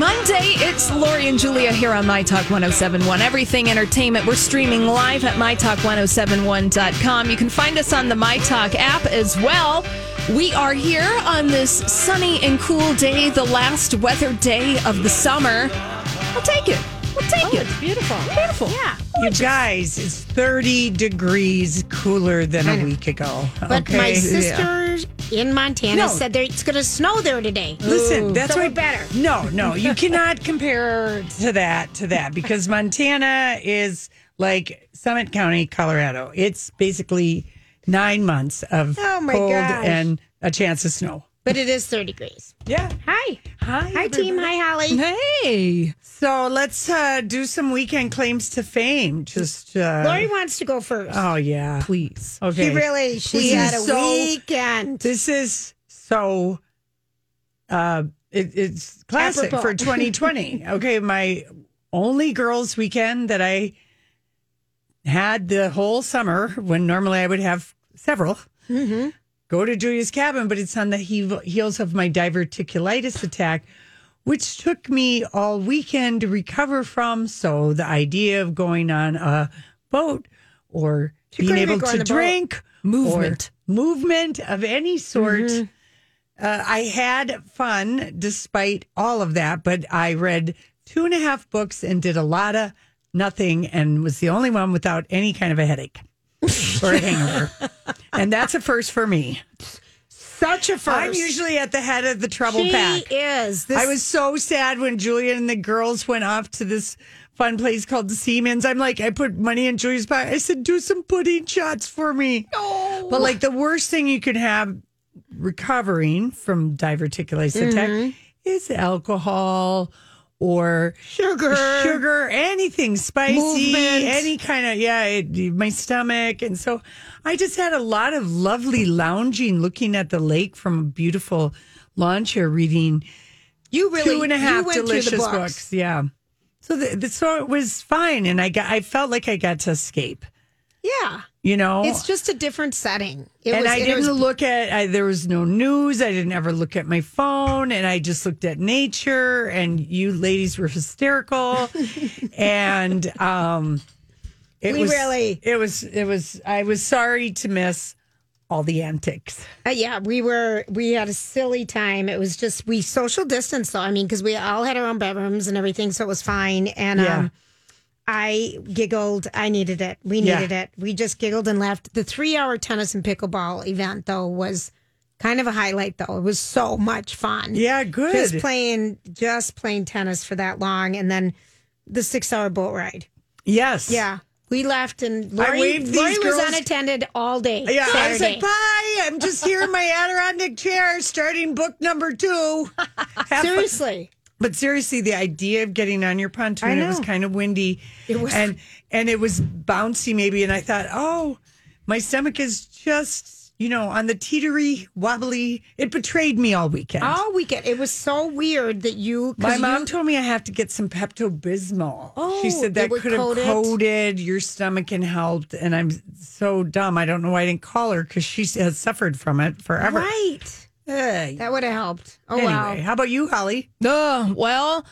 Monday. It's Lori and Julia here on My Talk 1071. Everything Entertainment. We're streaming live at MyTalk1071.com. You can find us on the My Talk app as well. We are here on this sunny and cool day, the last weather day of the summer. I'll take it. We'll take oh, it. It's beautiful. Beautiful. Yeah. You guys, it's 30 degrees cooler than a week ago. But okay? my sister in Montana No. said there, it's going to snow there today. Listen, that's So we're better. No, no, you cannot compare to that to that because Montana is like Summit County, Colorado. It's basically nine months of Oh, my cold gosh. and a chance of snow. But it is 30 degrees. Yeah. Hi. Hi, Hi, team. Hi, Holly. Hey. So let's uh, do some weekend claims to fame. Just uh, Lori wants to go first. Oh yeah, Please. Okay. She really, she had a so- weekend. This is so. Uh, it, it's classic Apropos. for 2020. okay, my only girls' weekend that I had the whole summer when normally I would have several. Mm-hmm. Go to Julia's cabin, but it's on the heels of my diverticulitis attack, which took me all weekend to recover from. So the idea of going on a boat or being able to drink Movement. movement of any sort. Mm-hmm. Uh, I had fun despite all of that, but I read two and a half books and did a lot of nothing and was the only one without any kind of a headache or a hangover. and that's a first for me. Such a 1st I'm usually at the head of the trouble she pack. is. This, I was so sad when Julia and the girls went off to this fun place called the Siemens. I'm like, I put money in Julia's pocket. I said, do some pudding shots for me. But like the worst thing you could have recovering from diverticulitis attack mm-hmm. is alcohol or sugar. sugar, anything spicy, Movement. any kind of yeah, it, my stomach, and so I just had a lot of lovely lounging, looking at the lake from a beautiful lawn chair, reading You really two and a half delicious books. books. Yeah, so the, the, so it was fine, and I got I felt like I got to escape. Yeah. You know, It's just a different setting. It and was, I didn't was- look at. I, there was no news. I didn't ever look at my phone, and I just looked at nature. And you ladies were hysterical, and um, it We was really- It was. It was. I was sorry to miss all the antics. Uh, yeah, we were we had a silly time. It was just we social distance though. I mean, because we all had our own bedrooms and everything, so it was fine. And Yeah. um, I giggled. I needed it. We Yeah. needed it. We just giggled and laughed. The three hour tennis and pickleball event though was kind of a highlight though. It was so much fun. Yeah, good. Just playing just playing tennis for that long, and then the six hour boat ride. yes. Yeah. We left and I Lori, Lori was unattended all day. Yeah, I was like, bye. I'm just here in my Adirondack chair, starting book number two. Have. Seriously. But seriously, the idea of getting on your pontoon, it was kind of windy. It was- and and it was bouncy maybe. And I thought, oh, my stomach is just, you know, on the teetery, wobbly. It betrayed me all weekend. All weekend. It was so weird that you. 'cause my mom you- told me I have to get some Pepto Bismol. Oh, she said that would could have coat it? coated your stomach and helped. And I'm so dumb. I don't know why I didn't call her because she has suffered from it forever. Right. Hey. That would have helped. Oh, anyway, wow. how about you, Holly? Uh, well,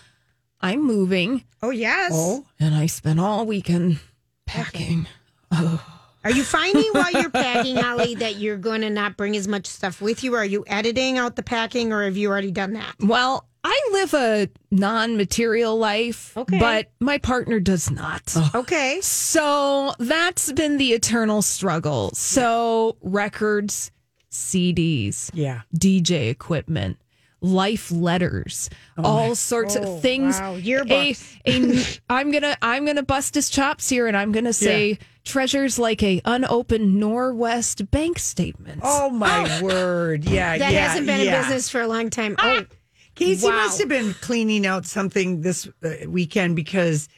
I'm moving Oh, yes. Oh, and I spent all weekend packing. Are you finding while you're packing, Holly, that you're going to not bring as much stuff with you? Are you editing out the packing, or have you already done that? Well, I live a non-material life, Okay. but my partner does not. Okay. So that's been the eternal struggle. So records, CDs, Yeah. DJ equipment, life letters, all sorts of things. wow. Yearbooks. a, I'm gonna I'm gonna bust his chops here, and I'm gonna say treasures like a unopened Norwest bank statement. Oh my word! Yeah, That yeah, hasn't been yeah. in business for a long time. Oh, Casey Wow. must have been cleaning out something this uh, weekend because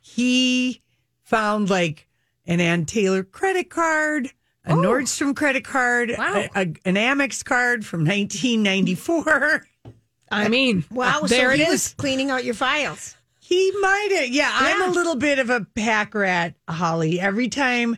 he found like an Ann Taylor credit card, a Nordstrom credit card, Wow. a, a- an Amex card from 1994. I mean, wow. there so it he is. was cleaning out your files. He might have. Yeah, I'm a little bit of a pack rat, Holly. Every time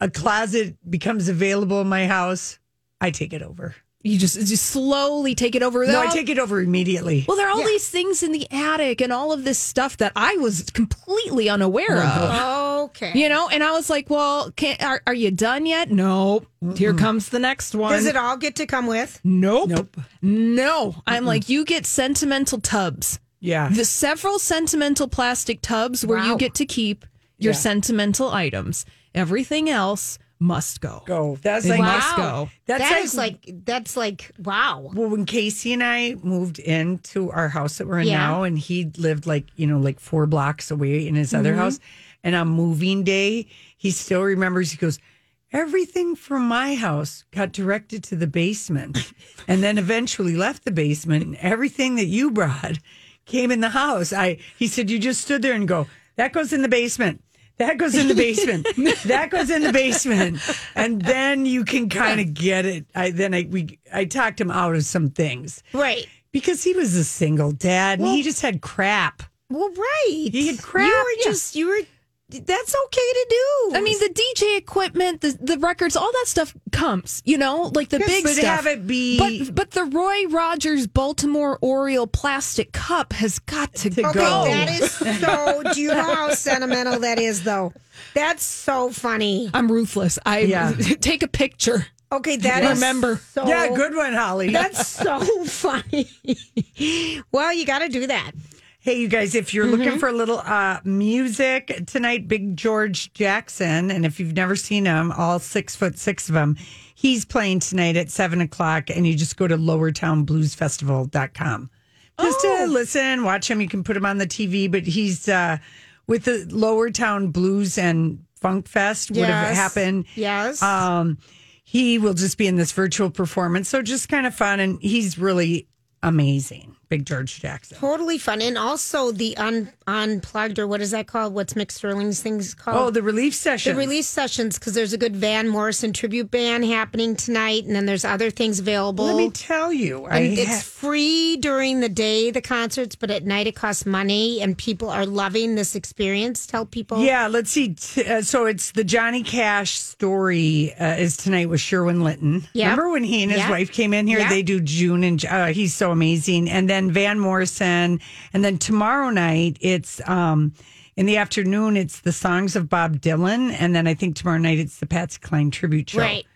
a closet becomes available in my house, I take it over. You just just slowly take it over. No, They're I all- take it over immediately. Well, there are all these things in the attic and all of this stuff that I was completely unaware of. Oh. Okay. You know, and I was like, "Well, can, are are you done yet?" Nope. Here comes the next one. Does it all get to come with? Nope. Nope. No. I'm like, you get sentimental tubs. Yeah. The several sentimental plastic tubs where you get to keep your Yeah. sentimental items. Everything else must go. go. That's It like must go. That's That is like that's like wow. Well, when Casey and I moved into our house that we're in Yeah. now, and he lived like, you know, like four blocks away in his Mm-hmm. other house, and on moving day, he still remembers, he goes, Everything from my house got directed to the basement and then eventually left the basement, and everything that you brought came in the house. I he said, You just stood there and go, That goes in the basement. That goes in the basement. that goes in the basement, and then you can kind of get it. I then I we I talked him out of some things Right. because he was a single dad and he just had crap. Well, right. He had crap, You were yeah. just you were. That's okay to do. I mean, the DJ equipment, the, the records, all that stuff comes, you know, like the Yes, big but stuff. have it be- but but the Roy Rogers Baltimore Oriole plastic cup has got to, To go. Okay, go. that is so. Do you know how sentimental that is, though? That's so funny. I'm ruthless. I Yeah. take a picture. Okay, that that is Remember. So, yeah, good one, Holly. That's so funny. well, you got to do that. Hey, you guys, if you're looking for a little uh, music tonight, Big George Jackson, and if you've never seen him, all six foot six of him, he's playing tonight at seven o'clock, and you just go to lowertownbluesfestival.com. Just to listen, watch him. You can put him on the TV, but he's uh, with the Lower Town Blues and Funk Fest would have happened. Yes. Um, he will just be in this virtual performance. So just kind of fun. And he's really amazing. Big George Jackson. totally fun. And also the un, unplugged, or what is that called? What's Mick Sterling's things called? Oh, the relief session. The relief sessions because there's a good Van Morrison tribute band happening tonight, and then there's other things available. Let me tell you, I And it's ha- free during the day, the concerts, but at night it costs money, and people are loving this experience. Tell people. yeah. Let's see. Uh, so it's the Johnny Cash story uh, is tonight with Sherwin Linton. Yep. Remember when he and his Yep. wife came in here? Yep. They do June and uh, he's so amazing. And then Van Morrison, and then tomorrow night it's um in the afternoon it's the songs of Bob Dylan, and then I think tomorrow night it's the Patsy Cline tribute show. Right.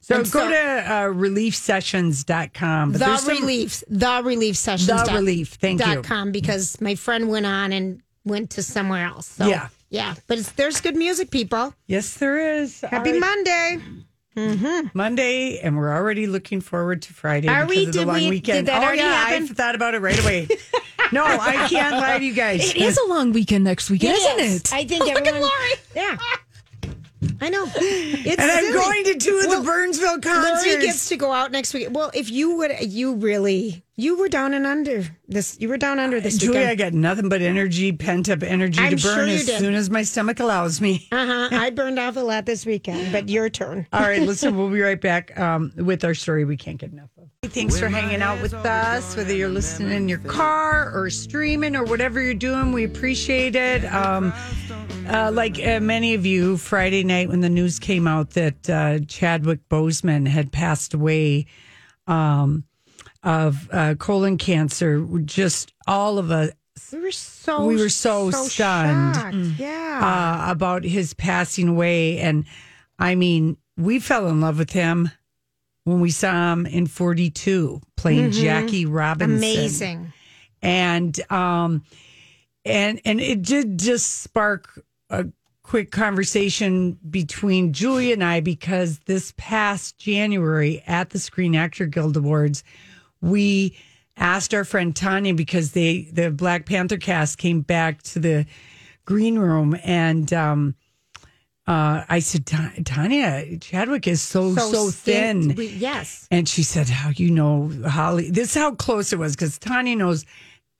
So And go so- to uh, reliefsessions.com. But The some- relief, the relief sessions. The Relief, thank dot you. Com because my friend went on and went to somewhere else. So, Yeah. yeah. But it's, there's good music, people. Yes, there is. Happy right. Monday. Mm-hmm. Monday, and we're already looking forward to Friday Are because we? of the Did long we- weekend. did that oh already yeah, happen? I thought about it right away. no, I can't lie to you guys. It is a long weekend next weekend, isn't is. it? I think oh Look everyone. at Lori. Yeah. I know. It's and I'm going to two of Well, the Burnsville concerts. Lori gets to go out next week. Well, if you would, you really, you were down and under this. You were down under this Julie, I weekend. got nothing but energy, pent up energy I'm to burn sure as did. soon as my stomach allows me. Uh huh. I burned off a lot this weekend, but your turn. All right, listen, we'll be right back um, with our story we can't get enough. Thanks for hanging out with us, whether you're listening in your car or streaming or whatever you're doing. We appreciate it. Um, uh, like uh, many of you, Friday night when the news came out that uh, Chadwick Boseman had passed away um, of uh, colon cancer, just all of us We were so We were so stunned. shocked. Yeah. uh, about his passing away. And I mean, we fell in love with him when we saw him in 42 playing Jackie Robinson. Amazing. And um and and it did just spark a quick conversation between Julia and I because this past January at the Screen Actor Guild Awards, we asked our friend Tanya because they the Black Panther cast came back to the green room and um uh, I said, Tanya, Chadwick is so so, thin. We- yes. And she said, How you know Holly? This is how close it was because Tanya knows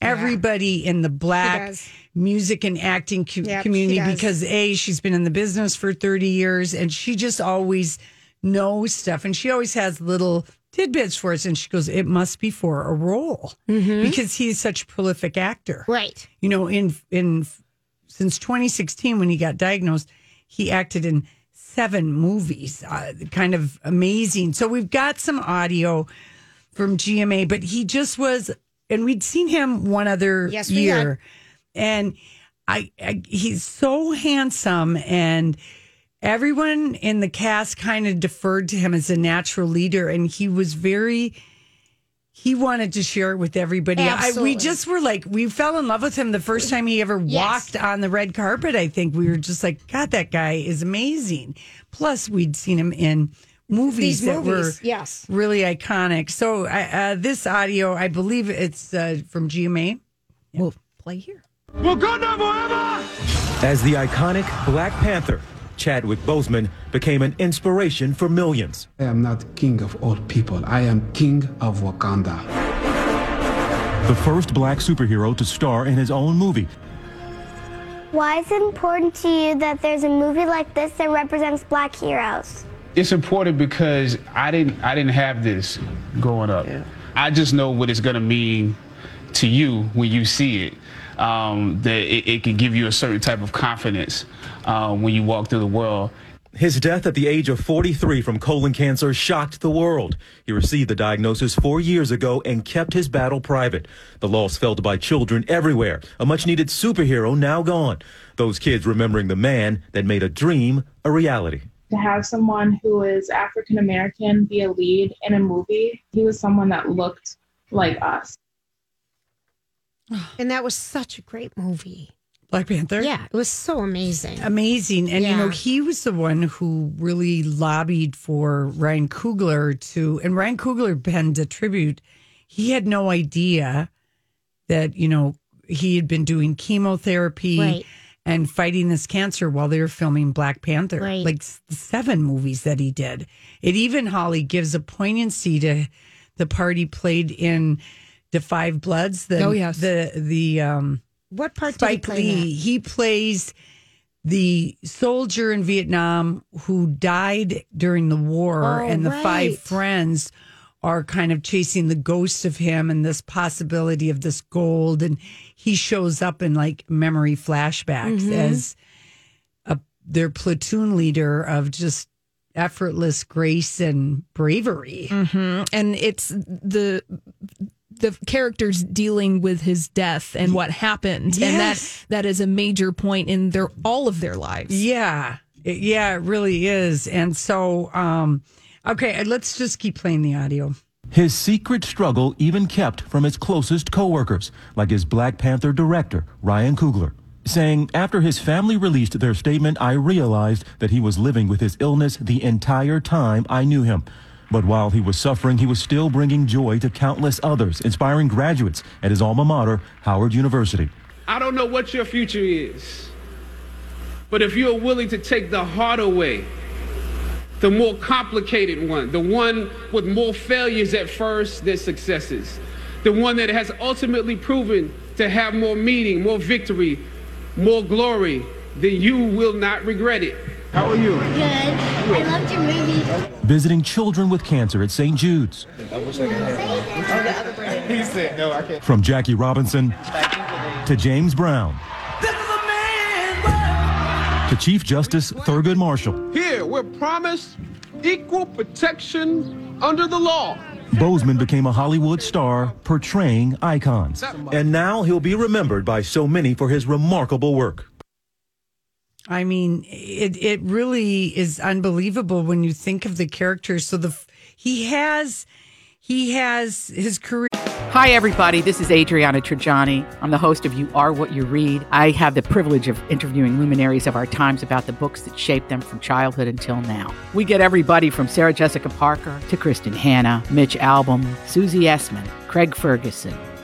everybody in the black music and acting co- Yep, community because A, she's been in the business for 30 years and she just always knows stuff. And she always has little tidbits for us. And she goes, It must be for a role Mm-hmm. because he's such a prolific actor Right. you know in in since 2016 when he got diagnosed he acted in seven movies uh, kind of amazing. So we've got some audio from gma but he just was and we'd seen him one other Yes, year. And I, I he's so handsome and everyone in the cast kind of deferred to him as a natural leader and he was very he wanted to share it with everybody. I, we just were like, we fell in love with him the first time he ever Yes. walked on the red carpet. I think we were just like, God, that guy is amazing. Plus, we'd seen him in movies These that movies, were yes. really iconic. So, uh, uh, this audio, I believe it's uh, from GMA. We'll play here. As the iconic Black Panther, Chadwick Boseman became an inspiration for millions. I am not king of all people. I am king of Wakanda. The first black superhero to star in his own movie. Why is it important to you that there's a movie like this that represents black heroes? It's important because I didn't I didn't have this growing up. I just know what it's gonna mean to you when you see it. Um, that it, it can give you a certain type of confidence uh, when you walk through the world. His death at the age of 43 from colon cancer shocked the world. He received the diagnosis four years ago and kept his battle private. The loss felt by children everywhere. A much needed superhero now gone. Those kids remembering the man that made a dream a reality. to have someone who is African American be a lead in a movie. He was someone that looked like us. And that was such a great movie. Black Panther? Yeah, it was so amazing. Amazing. And, you know, he was the one who really lobbied for Ryan Coogler to, and Ryan Coogler penned a tribute. He had no idea that, you know, he had been doing chemotherapy Right. and fighting this cancer while they were filming Black Panther. Right. Like s- seven movies that he did. It even, Holly, gives a poignancy to the part he played in The Five Bloods. The, Oh, yes. The, the, um, What part did he Spike play Lee. He plays the soldier in Vietnam who died during the war, Oh, and the right. five friends are kind of chasing the ghost of him and this possibility of this gold. And he shows up in like memory flashbacks Mm-hmm. as a, their platoon leader of just effortless grace and bravery. and it's the the characters dealing with his death and what happened and that that is a major point in their all of their lives Yeah. It- yeah, it really is. And so, um, okay, let's just keep playing the audio. His secret struggle even kept from his closest coworkers, like his Black Panther director, Ryan Coogler, saying, After his family released their statement, I realized that he was living with his illness the entire time I knew him. But while he was suffering, he was still bringing joy to countless others, inspiring graduates at his alma mater, Howard University. I don't know what your future is, but if you're willing to take the harder way, the more complicated one, the one with more failures at first than successes, the one that has ultimately proven to have more meaning, more victory, more glory, then you will not regret it. How are you? Good. I loved your movie. Visiting children with cancer at St. Jude's. From Jackie Robinson to James Brown to Chief Justice Thurgood Marshall. Here, we're promised equal protection under the law. Boseman became a Hollywood star portraying icons. And now he'll be remembered by so many for his remarkable work. I mean, it it really is unbelievable when you think of the characters. So the he has he has his career. Hi, everybody. This is Adriana Trigiani. I'm the host of You Are What You Read. I have the privilege of interviewing luminaries of our times about the books that shaped them from childhood until now. We get everybody from Sarah Jessica Parker to Kristin Hannah, Mitch Albom, Susie Essman, Craig Ferguson,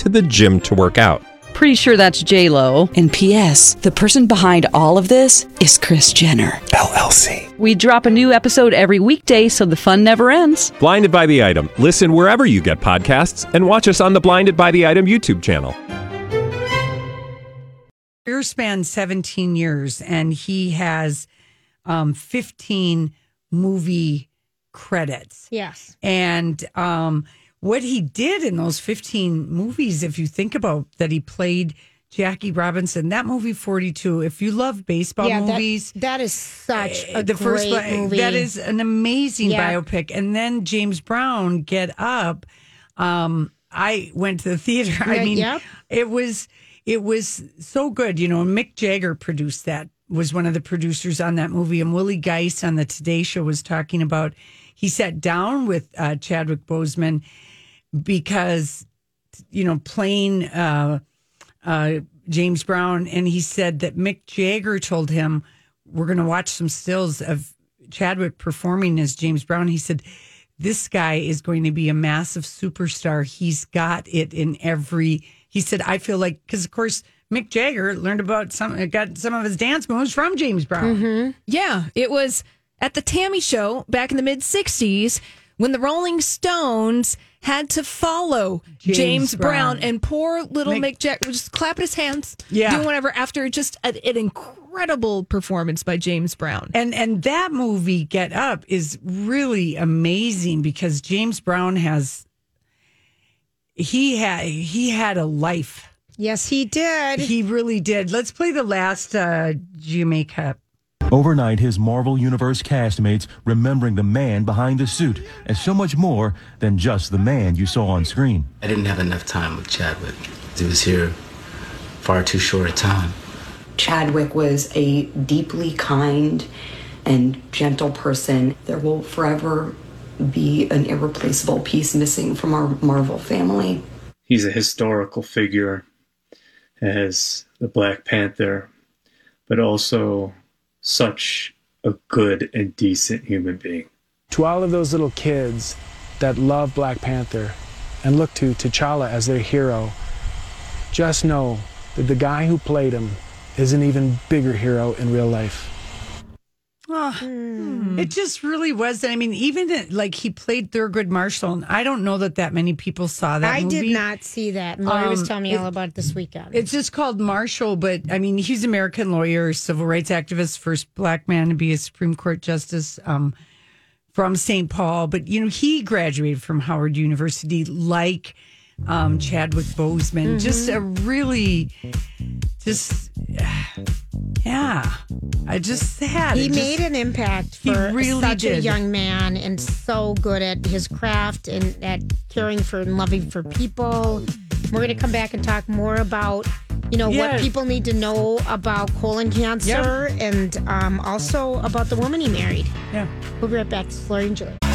to the gym to work out. Pretty sure that's J Lo. And P.S. The person behind all of this is Kris Jenner LLC. We drop a new episode every weekday, so the fun never ends. Blinded by the item. Listen wherever you get podcasts, and watch us on the Blinded by the Item YouTube channel. Career span seventeen years, and he has um, fifteen movie credits. Yes. And um, what he did in those 15 movies, if you think about that, he played Jackie Robinson. That movie, 42. If you love baseball Yeah, that- movies, that is such a the first movie. that is an amazing Yeah. biopic. And then James Brown, Get Up. Um, I went to the theater. I mean, yep. it was it was so good. You know, Mick Jagger produced that. Was one of the producers on that movie, and Willie Geist on the Today Show was talking about. He sat down with uh, Chadwick Boseman because you know playing uh, uh, James Brown, and he said that Mick Jagger told him, "We're going to watch some stills of Chadwick performing as James Brown." He said, "This guy is going to be a massive superstar. He's got it in every." He said, "I feel like because of course." Mick Jagger learned about some, got some of his dance moves from James Brown. Yeah, it was at the T.A.M.I. show back in the mid 60s when the Rolling Stones had to follow James James, Brown. Brown. and poor little Mick- Mick Jagger was just clapping his hands, Yeah. doing whatever after just a, an incredible performance by James Brown. And and that movie Get Up is really amazing because James Brown has he had he had a life. Yes, he did. He really did. Let's play the last uh GMA Cup. Overnight, his Marvel Universe castmates remembering the man behind the suit as so much more than just the man you saw on screen. I didn't have enough time with Chadwick. He was here far too short a time. Chadwick was a deeply kind and gentle person. There will forever be an irreplaceable piece missing from our Marvel family. He's a historical figure as the Black Panther, but also such a good and decent human being. To all of those little kids that love Black Panther and look to T'Challa as their hero, just know that the guy who played him is an even bigger hero in real life. Oh, It just really was. I mean, even it, like he played Thurgood Marshall, and I don't know that that many people saw that. I movie. did not see that. Lori was Um, telling me it- all about it this weekend. It's just called Marshall, but I mean, he's American lawyer, civil rights activist, first black man to be a Supreme Court justice um, from St. Paul. But, you know, he graduated from Howard University like um, Chadwick Boseman. Just a really, just, yeah, I just sad. he just- made an impact for really such a did. young man and so good at his craft and at caring for and loving for people. We're going to come back and talk more about, you know, Yeah. what people need to know about colon cancer and um, also about the woman he married. Yeah. We'll be right back. It's and Julie.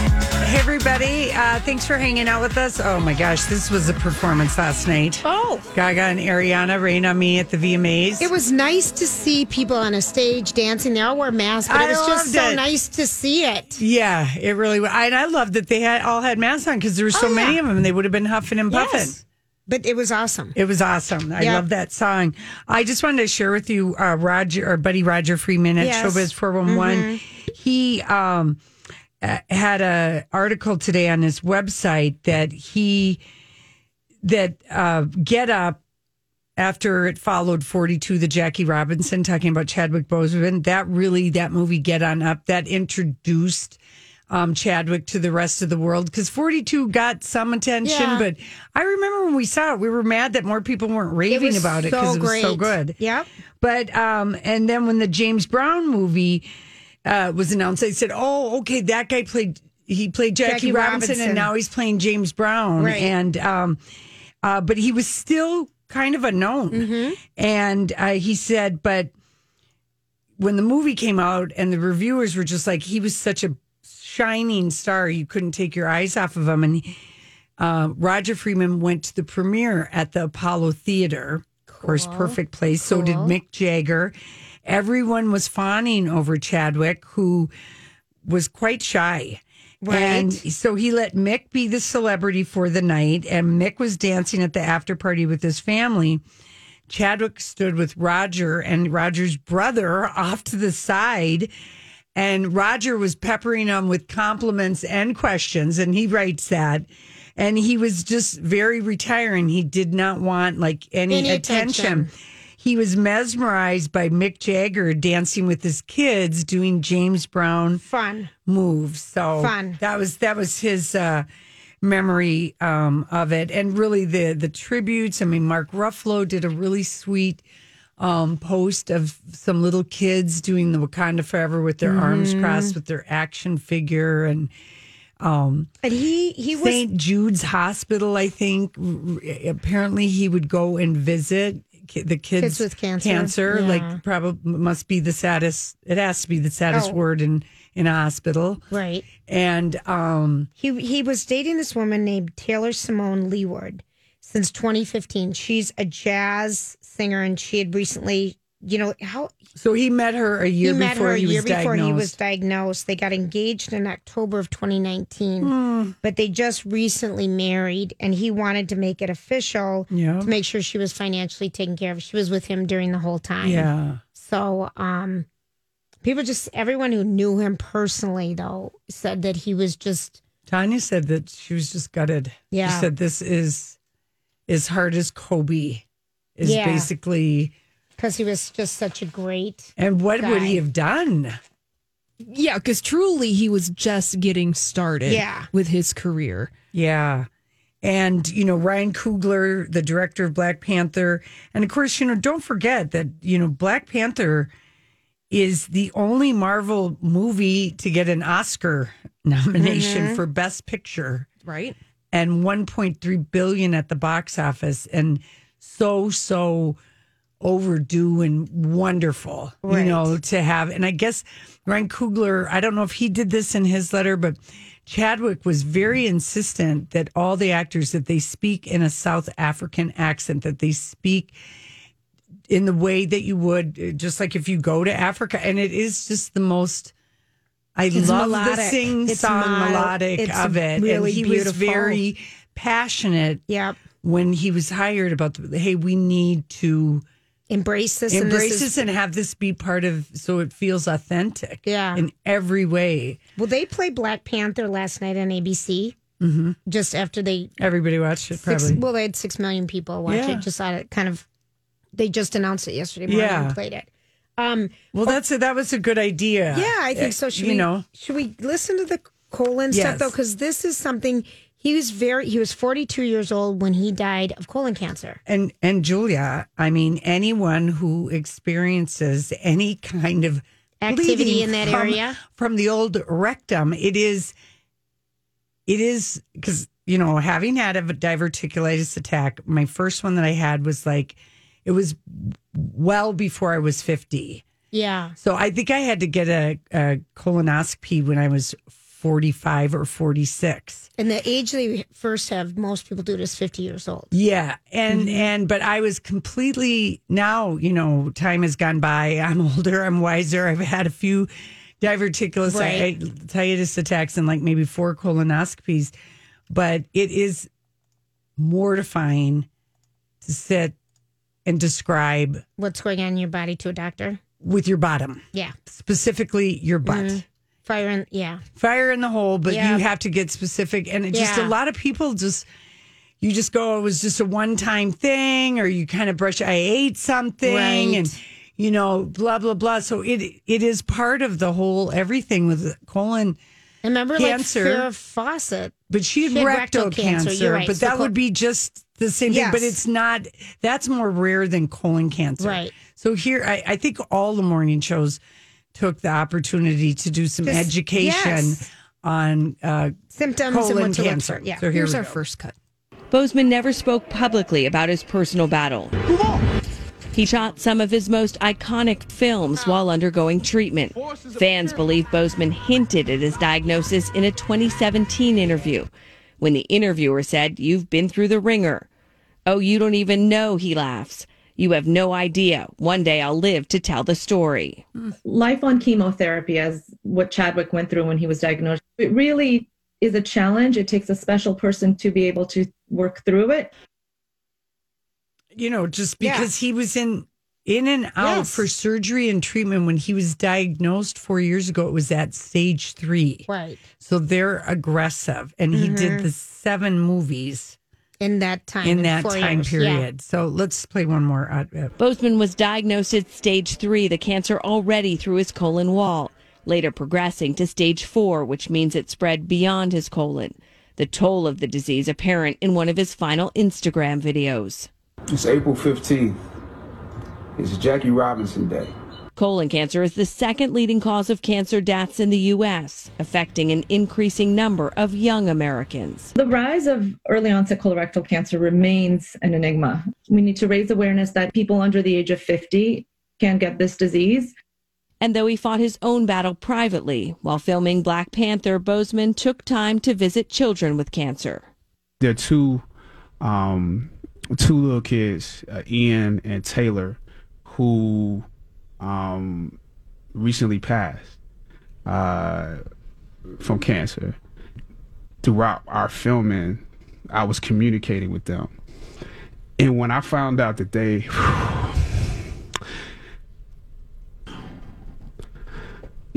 Hey, everybody. Uh, thanks for hanging out with us. Oh, my gosh. This was a performance last night. Oh. Gaga and Ariana rain on me at the VMAs. It was nice to see people on a stage dancing. They all wear masks, but I it was just loved so it. nice to see it. Yeah, it really was. And I love that they had all had masks on because there were so Oh, yeah. many of them. They would have been huffing and puffing. Yes. But it was awesome. It was awesome. I Yeah. love that song. I just wanted to share with you, uh, Roger, our buddy Roger Friedman at Yes. Showbiz 411. He um, had a article today on his website that he, that uh, Get Up after it followed 42, the Jackie Robinson talking about Chadwick Boseman, that really, that movie, Get On Up, that introduced um, Chadwick to the rest of the world because 42 got some attention. Yeah. But I remember when we saw it, we were mad that more people weren't raving was about it so because it was so good. yeah But, um, and then when the James Brown movie uh, was announced, they said, oh, okay, that guy played, he played Jackie, Jackie Robinson, Robinson. and now he's playing James Brown. Right. And, um, uh, but he was still kind of unknown. Mm-hmm. And uh, he said, but when the movie came out and the reviewers were just like, he was such a shining star, you couldn't take your eyes off of him. And uh, Roger Friedman went to the premiere at the Apollo Theater. Of course, perfect place. So did Mick Jagger. Everyone was fawning over Chadwick, who was quite shy. Right. And so he let Mick be the celebrity for the night, and Mick was dancing at the after party with his family. Chadwick stood with Roger and Roger's brother off to the side. And Roger was peppering him with compliments and questions. And he writes that. And he was just very retiring. He did not want like any, Any attention. attention. He was mesmerized by Mick Jagger dancing with his kids doing James Brown Fun. moves. So Fun. that was that was his uh, memory um, of it, and really the the tributes. I mean, Mark Ruffalo did a really sweet um, post of some little kids doing the Wakanda Forever with their arms Mhm. crossed with their action figure and. Um, but he he was St. Jude's Hospital, I think. r- Apparently, he would go and visit the kids, Kids with cancer. Cancer, Yeah. like probably must be the saddest. It has to be the saddest Oh. word in in a hospital, right. and um, He he was dating this woman named Taylor Simone Ledward since 2015. She's a jazz singer, and she had recently, you know, how so he met her a year he met before her a he was year before diagnosed. he was diagnosed. They got engaged in October of 2019, Hmm. but they just recently married, and he wanted to make it official Yeah. to make sure she was financially taken care of. She was with him during the whole time. Yeah. So, um, people just everyone who knew him personally though said that he was just Tanya said that she was just gutted. Yeah. She said this is as hard as Kobe is Yeah. basically. Because he was just such a great. And what would he have done? Yeah, because truly he was just getting started Yeah. with his career. Yeah. And, you know, Ryan Coogler, the director of Black Panther. And of course, you know, don't forget that, you know, Black Panther is the only Marvel movie to get an Oscar nomination Mhm. for Best Picture Right. and 1.3 billion at the box office and so so overdue and wonderful you know to have and i guess ryan coogler i don't know if he did this in his letter but chadwick was very insistent that all the actors that they speak in a south african accent that they speak in the way that you would uh, just like if you go to africa and it is just the most I It's love the sing song melodic It's of it. really and he beautiful. was very passionate Yep. when he was hired about the, hey, we need to Embrace this. and embrace this, this, is- and have this be part of so it feels authentic. Yeah. In every way. Well, they played Black Panther last night on ABC. Mm-hmm. Just after they Everybody watched it six, probably. well, they had six million people watch Yeah. it. Just out of kind of, they just announced it yesterday morning Yeah. and played it. Um, well, that's a, that was a good idea. Yeah, I think so. Uh, Should you we, know, should we listen to the colon Yes. stuff though? Because this is something he was very. He was 42 years old when he died of colon cancer. and and Julia, I mean, anyone who experiences any kind of Activity in that from- area? from the old rectum, it is, it is because you know, having had a diverticulitis attack, my first one that I had was like, it was well before I was fifty. Yeah. So I think I had to get a, a colonoscopy when I was forty five or forty six. And the age they first have, most people do it is 50 years old. Yeah, and Mm-hmm. and but I was completely now. You know, time has gone by. I'm older. I'm wiser. I've had a few diverticulitis Right. attacks and like maybe four colonoscopies, but it is mortifying to sit and describe What's going on in your body to a doctor? with your bottom, Yeah. specifically your butt. Mhm. Fire in, yeah. fire in the hole, but Yeah. you have to get specific. And it just a lot of people just, you just go, it was just a one time thing, or you kind of brush, I ate something, Right. and you know, blah blah blah. So it it is part of the whole everything with colon I remember cancer. like Farrah Fawcett. but she had, She had rectal, rectal cancer, cancer, right. but So that col- would be just the same thing. But it's not. That's more rare than colon cancer, Right. So here, I, I think all the morning shows took the opportunity to do some Just- education yes. on uh, Symptoms and colon what to look cancer. for. Yeah. So here Here's our go. first cut. Boseman never spoke publicly about his personal battle. He shot some of his most iconic films while undergoing treatment. Fans believe Boseman hinted at his diagnosis in a 2017 interview when the interviewer said, You've been through the ringer. Oh, you don't even know, he laughs. You have no idea. One day I'll live to tell the story. life on chemotherapy as what Chadwick went through when he was diagnosed. It really is a challenge. It takes a special person to be able to work through it. you know, just Yeah. because he was in in and out Yes. for surgery and treatment when he was diagnosed four years ago. It was at stage three, Right. so they're aggressive, and he did mm-hmm. the seven movies In that time. in that time years. Yeah. period. So let's play one more. Uh, uh, Boseman was diagnosed at stage three, the cancer already through his colon wall, later progressing to stage four, which means it spread beyond his colon. The toll of the disease apparent in one of his final Instagram videos. It's April 15th. It's Jackie Robinson Day. Colon cancer is the second leading cause of cancer deaths in the U.S., affecting an increasing number of young Americans. The rise of early onset colorectal cancer remains an enigma. We need to raise awareness that people under the age of 50 can get this disease. And though he fought his own battle privately, while filming Black Panther, Boseman took time to visit children with cancer. There are two, um, two little kids, uh, Ian and Taylor, who um, recently passed uh, from cancer. Throughout our filming, I was communicating with them, and when I found out that they.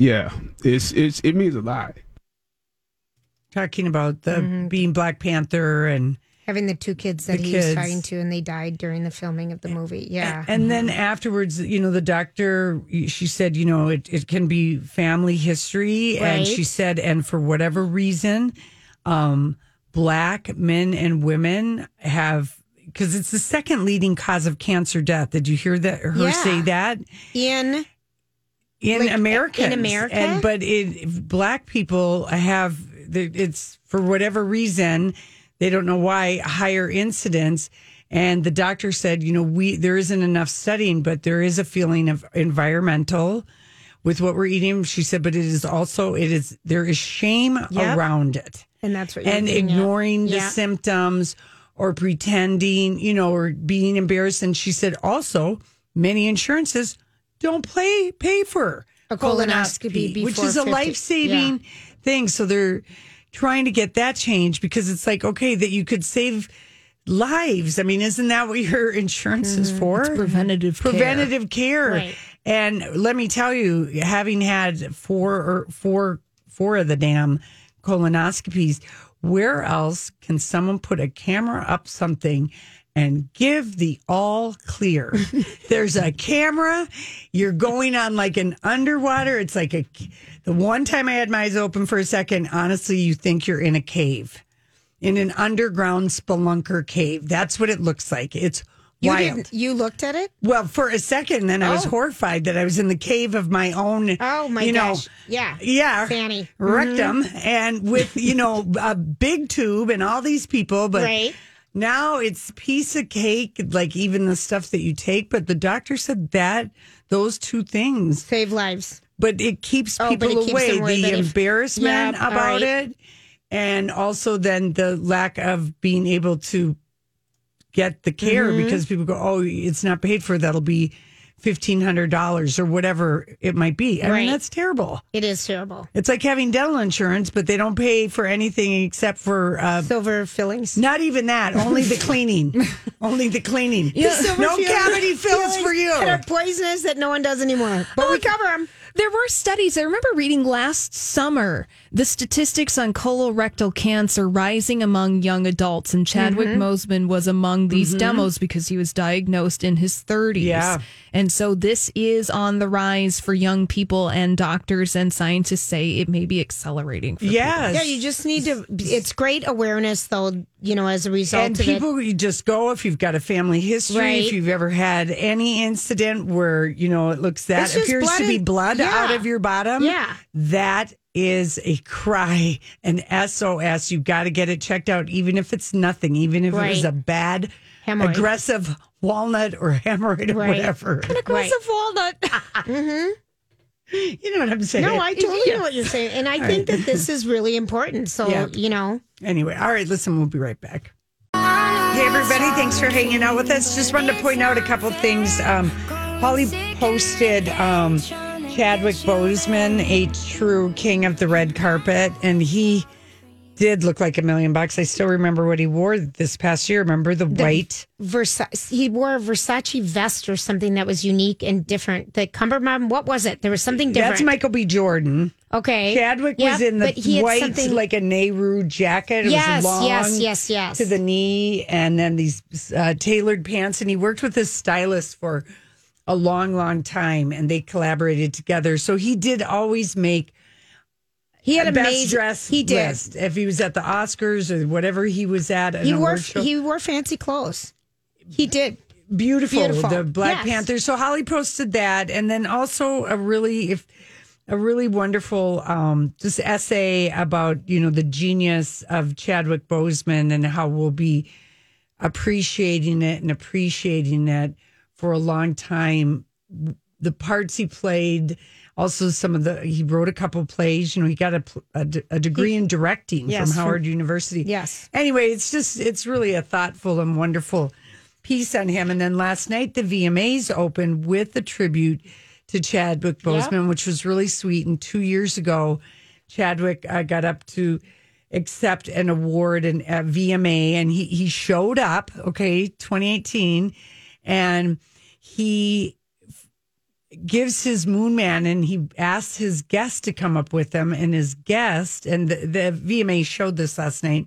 Yeah, it's it's it means a lot. talking about the being Black Panther and Having the two kids that The he kids. was talking to and they died during the filming of the movie. Yeah. And then afterwards, you know, the doctor, she said, you know, it, it can be family history. And she said, and for whatever reason, um, black men and women have, because it's the second leading cause of cancer death. Did you hear that? Her Yeah. say that? in in Like, America. in America? and but it, black people have it's for whatever reason they don't know why higher incidence. And the doctor said, you know, we there isn't enough studying, but there is a feeling of environmental with what we're eating. She said, but it is also it is there is shame Yep. around it and that's what you're and at. ignoring the Yeah. symptoms or pretending, you know, or being embarrassed. And she said also many insurances don't play pay for A colonoscopy which before is a life saving thing. So they're trying to get that changed because it's like okay that you could save lives. I mean, isn't that what your insurance is mm, for? It's preventative care. preventative care. Right. And let me tell you, having had four or four four of the damn colonoscopies, where else can someone put a camera up something and give the all clear? There's a camera. You're going on like an underwater. It's like a the one time I had my eyes open for a second, honestly, you think you're in a cave. In an underground spelunker cave. That's what it looks like. It's You wild. didn't you looked at it? Well, for a second, then I was Oh. horrified that I was in the cave of my own. Oh my you know, gosh. yeah. yeah, Fanny. rectum, Mhm. and with you know a big tube and all these people, but Right. now it's piece of cake, like even the stuff that you take. But the doctor said that those two things save lives, but it keeps Oh, people it keeps away. the if- embarrassment Yeah, about right. it, and also then the lack of being able to get the care Mhm. because people go, oh, it's not paid for. That'll be fifteen hundred dollars or whatever it might be. I Right. mean, that's terrible. It is terrible. It's like having dental insurance, but they don't pay for anything except for uh, silver fillings. Not even that. Only the cleaning. only the cleaning. The no cavity fills for you. That are poisonous that no one does anymore, but we cover them. There were studies. I remember reading last summer the statistics on colorectal cancer rising among young adults, and Chadwick Mhm. Boseman was among these Mhm. demos because he was diagnosed in his 30s. Yeah. And so this is on the rise for young people, and doctors and scientists say it may be accelerating. For Yes. Yeah, you just need to. It's great awareness, though. You know, as a result and of people, you just go if you've got a family history, Right. if you've ever had any incident where you know it looks that It's appears to be blood yeah. out of your bottom. Yeah. that is a cry, an SOS. You've got to get it checked out, even if it's nothing, even if it was a bad, Hemorrhoid. aggressive walnut or hemorrhoid or Right. whatever. An aggressive walnut. mm-hmm. You know what I'm saying? No, I totally Yeah. know what you're saying, and I All think right. that this is really important. So Yeah. you know, Anyway, all right, listen, we'll be right back. Hey, everybody, thanks for hanging out with us. Just wanted to point out a couple things. Um, Holly posted um, Chadwick Boseman, a true king of the red carpet, and he did look like a million bucks. I still remember what he wore this past year. Remember the, white? Versace. He wore a Versace vest or something that was unique and different. The cummerbund. What was it? There was something different. That's Michael B. Jordan. Okay. Chadwick Yep, was in the he white, something- like a Nehru jacket. It Yes, was long yes, yes, yes. to the knee, and then these uh, tailored pants. And he worked with his stylist for a long, long time, and they collaborated together. So he did always make. He had a best amazing- dress. he did. list. If he was at the Oscars or whatever he was at, He wore he wore fancy clothes. He did. beautiful, Beautiful. the Black Yes. Panther. So Holly posted that, and then also a really if a really wonderful um, just essay about you know the genius of Chadwick Boseman and how we'll be appreciating it and appreciating it for a long time. The parts he played. Also, some of the he wrote a couple plays. You know, he got a, a, a degree in directing Yes, from from- Howard University. Yes. Anyway, it's just it's really a thoughtful and wonderful piece on him. And then last night the VMAs opened with a tribute to Chadwick Boseman, which was really sweet. And two years ago, Chadwick uh, got up to accept an award in at VMA, and he he showed up. Okay, 2018, and he gives his moon man and he asks his guest to come up with him and his guest and the, the vma showed this last night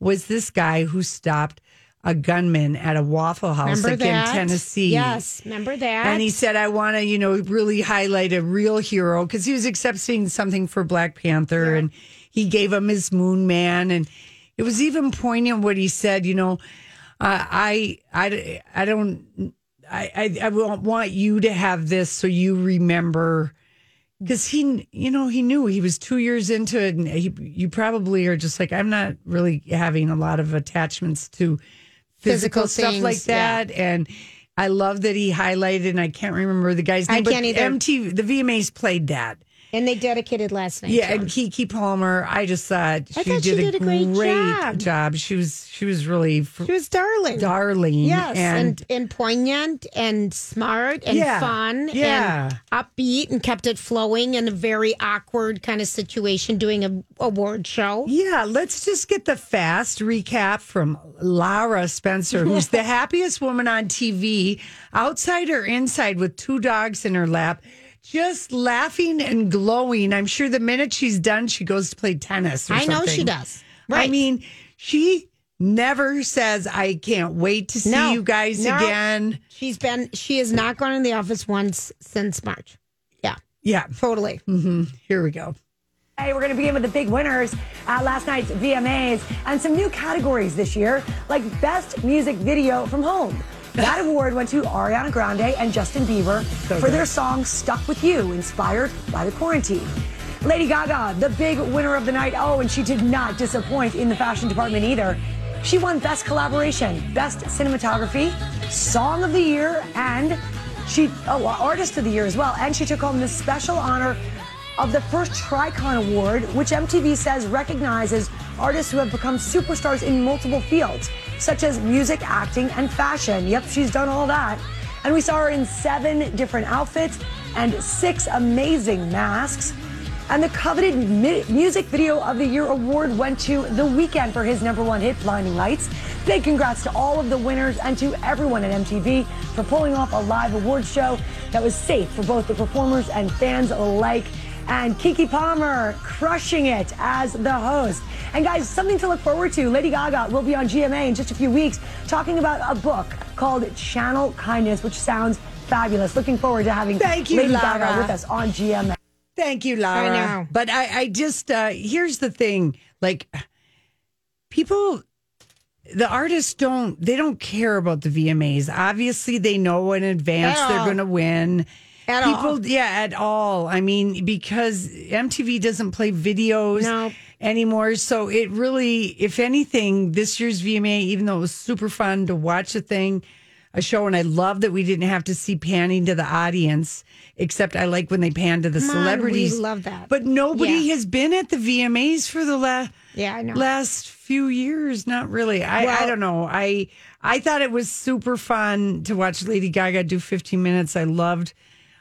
was this guy who stopped a gunman at a waffle house Remember like that? in tennessee Yes, remember that? and he said i want to you know really highlight a real hero because he was accepting something for black panther and he gave him his moon man and it was even poignant what he said you know uh, I, I, I don't, I, I, I want you to have this so you remember because he, you know, he knew he was two years into it, and he, you probably are just like, I'm not really having a lot of attachments to physical, Physical stuff like things, yeah. that, and. I love that he highlighted, and I can't remember the guy's I name. but can't either. MTV, the VMAs played that. And they dedicated last night. Yeah, and Keke Palmer, I just thought she, thought did, she a did a great job. job. She was she was really fr- She was darling. darling. Yes, and, and, and poignant and smart and Yeah, fun yeah. and upbeat and kept it flowing in a very awkward kind of situation doing a award show. yeah. Let's just get the fast recap from Lara Spencer, who's the happiest woman on TV, outside or inside, with two dogs in her lap. Just laughing and glowing. I'm sure the minute she's done, she goes to play tennis. Or I know she something. does. I mean, she never says, "I can't wait to see No, you guys no. again." She's been she has not gone in the office once since March. Yeah. Yeah, Totally. hmm Here we go. Hey, we're going to begin with the big winners at last night's VMAs and some new categories this year, like Best Music Video from Home. That award went to Ariana Grande and Justin Bieber So for good. their song Stuck With You, inspired by the quarantine. Lady Gaga, the big winner of the night. Oh, and she did not disappoint in the fashion department either. She won Best Collaboration, Best Cinematography, Song of the Year, and she, oh, Artist of the Year as well. And she took home the special honor of the first Tricon Award, which MTV says recognizes artists who have become superstars in multiple fields, such as music, acting, and fashion. Yep, she's done all that. And we saw her in seven different outfits and six amazing masks. And the coveted Mi- Music Video of the Year award went to The Weeknd for his number one hit, Blinding Lights. Big congrats to all of the winners and to everyone at MTV for pulling off a live awards show that was safe for both the performers and fans alike. And Keke Palmer crushing it as the host. And guys, something to look forward to. Lady Gaga will be on GMA in just a few weeks talking about a book called Channel Kindness, which sounds fabulous. Looking forward to having Thank you, Lady Lara. Gaga with us on GMA. Thank you, Lara. I know. But I, I just uh here's the thing. Like people the artists don't they don't care about the VMAs. Obviously they know in advance At they're gonna win. At people all. yeah, at all. I mean, because MTV doesn't play videos no. anymore. So it really, if anything, this year's VMA, even though it was super fun to watch a thing, a show, and I love that we didn't have to see panning to the audience, except I like when they pan to the Come on, celebrities. we love that. But nobody Yeah. has been at the VMAs for the last Yeah, I know. last few years. Not really. I, I don't know. I I thought it was super fun to watch Lady Gaga do 15 minutes. I loved.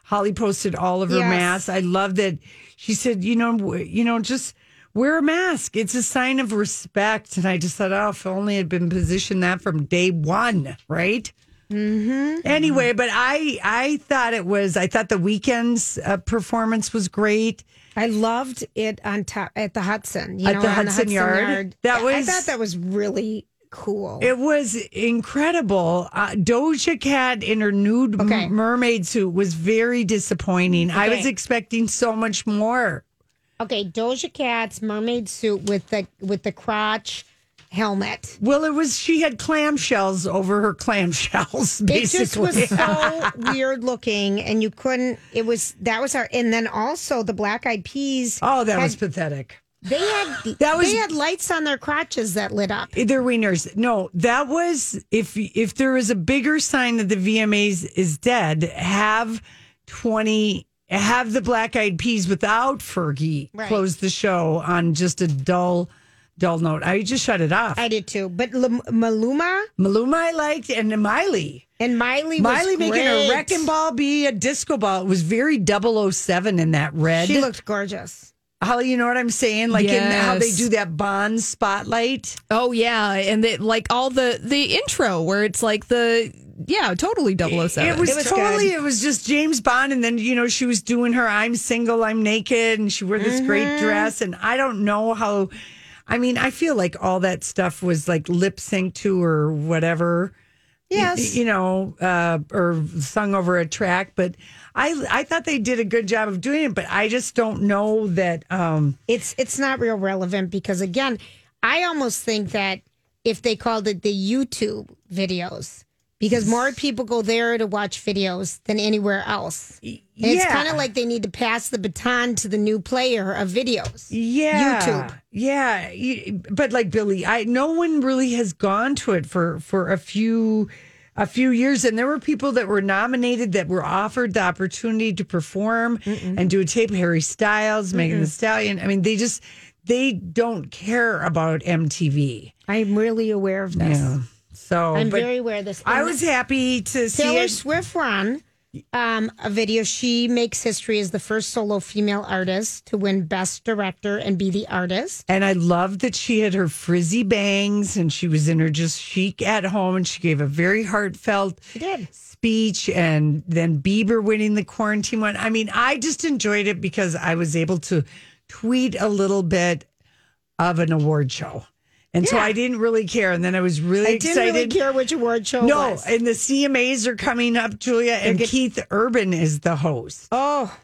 Holly posted all of her Yes. masks. I love that she said, you know, you know, just wear a mask. It's a sign of respect. And I just thought, oh, if only had been positioned that from day one, right? Mm-hmm. Anyway, but I I thought it was. I thought the Weeknd's uh, performance was great. I loved it on top at the Hudson. You At know, the on Hudson Yard. That was I thought that was really cool. It was incredible. Uh, Doja Cat in her nude m- mermaid suit was very disappointing. I was expecting so much more. Okay, Doja Cat's mermaid suit with the with the crotch helmet. Well, it was she had clamshells over her clamshells. Basically, It just was so weird looking, and you couldn't. It was that was our, and then also the Black Eyed Peas. oh, that had- was pathetic. They had That was- they had lights on their crotches that lit up. Their wieners. No, that was if if there is a bigger sign that the VMAs is dead, have twenty have the Black Eyed Peas without Fergie Right. close the show on just a dull, dull note. I just shut it off. I did too, but L- Maluma Maluma I liked and Miley. and Miley, Miley making a great. wrecking ball be a disco ball. It was very 007 in that red. She looked gorgeous. Holly, you know what I'm saying? Like in how they do that Bond spotlight. Oh yeah, and the, like all the the intro where it's like the yeah, totally 007. It was, It was totally. good. It was just James Bond, and then you know she was doing her "I'm single, I'm naked," and she wore this Mm-hmm. great dress, and I don't know how. I mean, I feel like all that stuff was like lip sync to or whatever. Yes. you know, uh, or sung over a track, but I I thought they did a good job of doing it, but I just don't know that. Um, it's it's not real relevant because again, I almost think that if they called it the YouTube videos, because more people go there to watch videos than anywhere else. And It's kind of like they need to pass the baton to the new player of videos. Yeah, YouTube. Yeah, but like Billy, I no one really has gone to it for for a few a few years, and there were people that were nominated that were offered the opportunity to perform and do a tape. Harry Styles, Megan Thee Stallion. I mean, they just they don't care about MTV. I'm really aware of this. Yeah. So I'm very aware of this. I was happy to see Taylor. Swift ran um, a video. She makes history as the first solo female artist to win Best Director and be the artist. And I loved that she had her frizzy bangs and she was in her just chic at home and she gave a very heartfelt speech and then Bieber winning the quarantine one. I mean, I just enjoyed it because I was able to tweet a little bit of an award show. And so I didn't really care. And then I was really I excited. didn't really care which award show. no, was. and the CMAs are coming up, Julia, and get- Keith Urban is the host. Oh,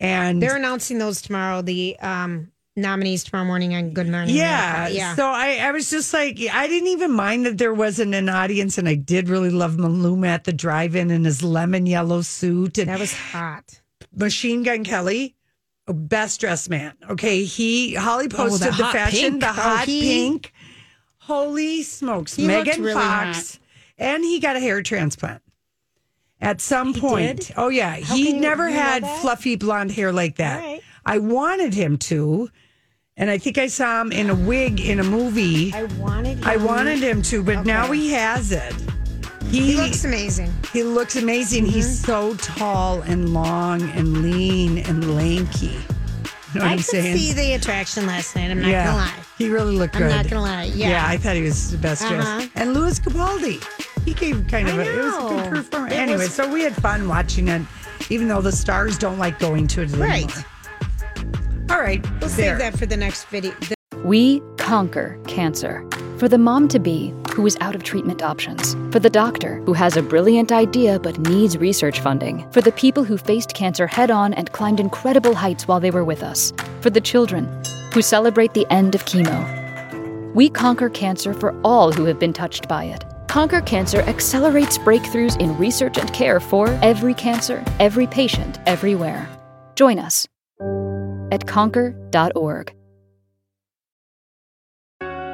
And they're announcing those tomorrow. The um, nominees tomorrow morning on Good Morning. Yeah. America. yeah. So I, I was just like, I didn't even mind that there wasn't an audience. And I did really love Maluma at the drive in in his lemon yellow suit. And that was hot. Machine Gun Kelly, best dressed man. Okay. He, Holly oh, the posted the, hot fashion, pink. the Oh, hot he- pink. Holy smokes. He Megan really Fox. And he got a hair transplant. At some point. did? Oh, yeah. How he never had fluffy blonde hair like that. Right. I wanted him to. And I think I saw him in a wig in a movie. I wanted. I him- wanted him to, but now he has it. He looks amazing. He looks amazing. He's so tall and long and lean and lanky. You know what I I'm could saying? see the attraction last night. I'm not yeah, gonna lie. he really looked I'm not gonna lie. Yeah. I thought he was the best Uh-huh. dressed. And Lewis Capaldi, he gave kind of I a, it was a good performance. It Anyway, was- so we had fun watching it, even though the stars don't like going to it anymore. Right. All right, We'll there. save that for the next video. The- We conquer cancer. For the mom to be who is out of treatment options. For the doctor who has a brilliant idea but needs research funding. For the people who faced cancer head on and climbed incredible heights while they were with us. For the children who celebrate the end of chemo. We conquer cancer for all who have been touched by it. Conquer Cancer accelerates breakthroughs in research and care for every cancer, every patient, everywhere. Join us at conquer.org.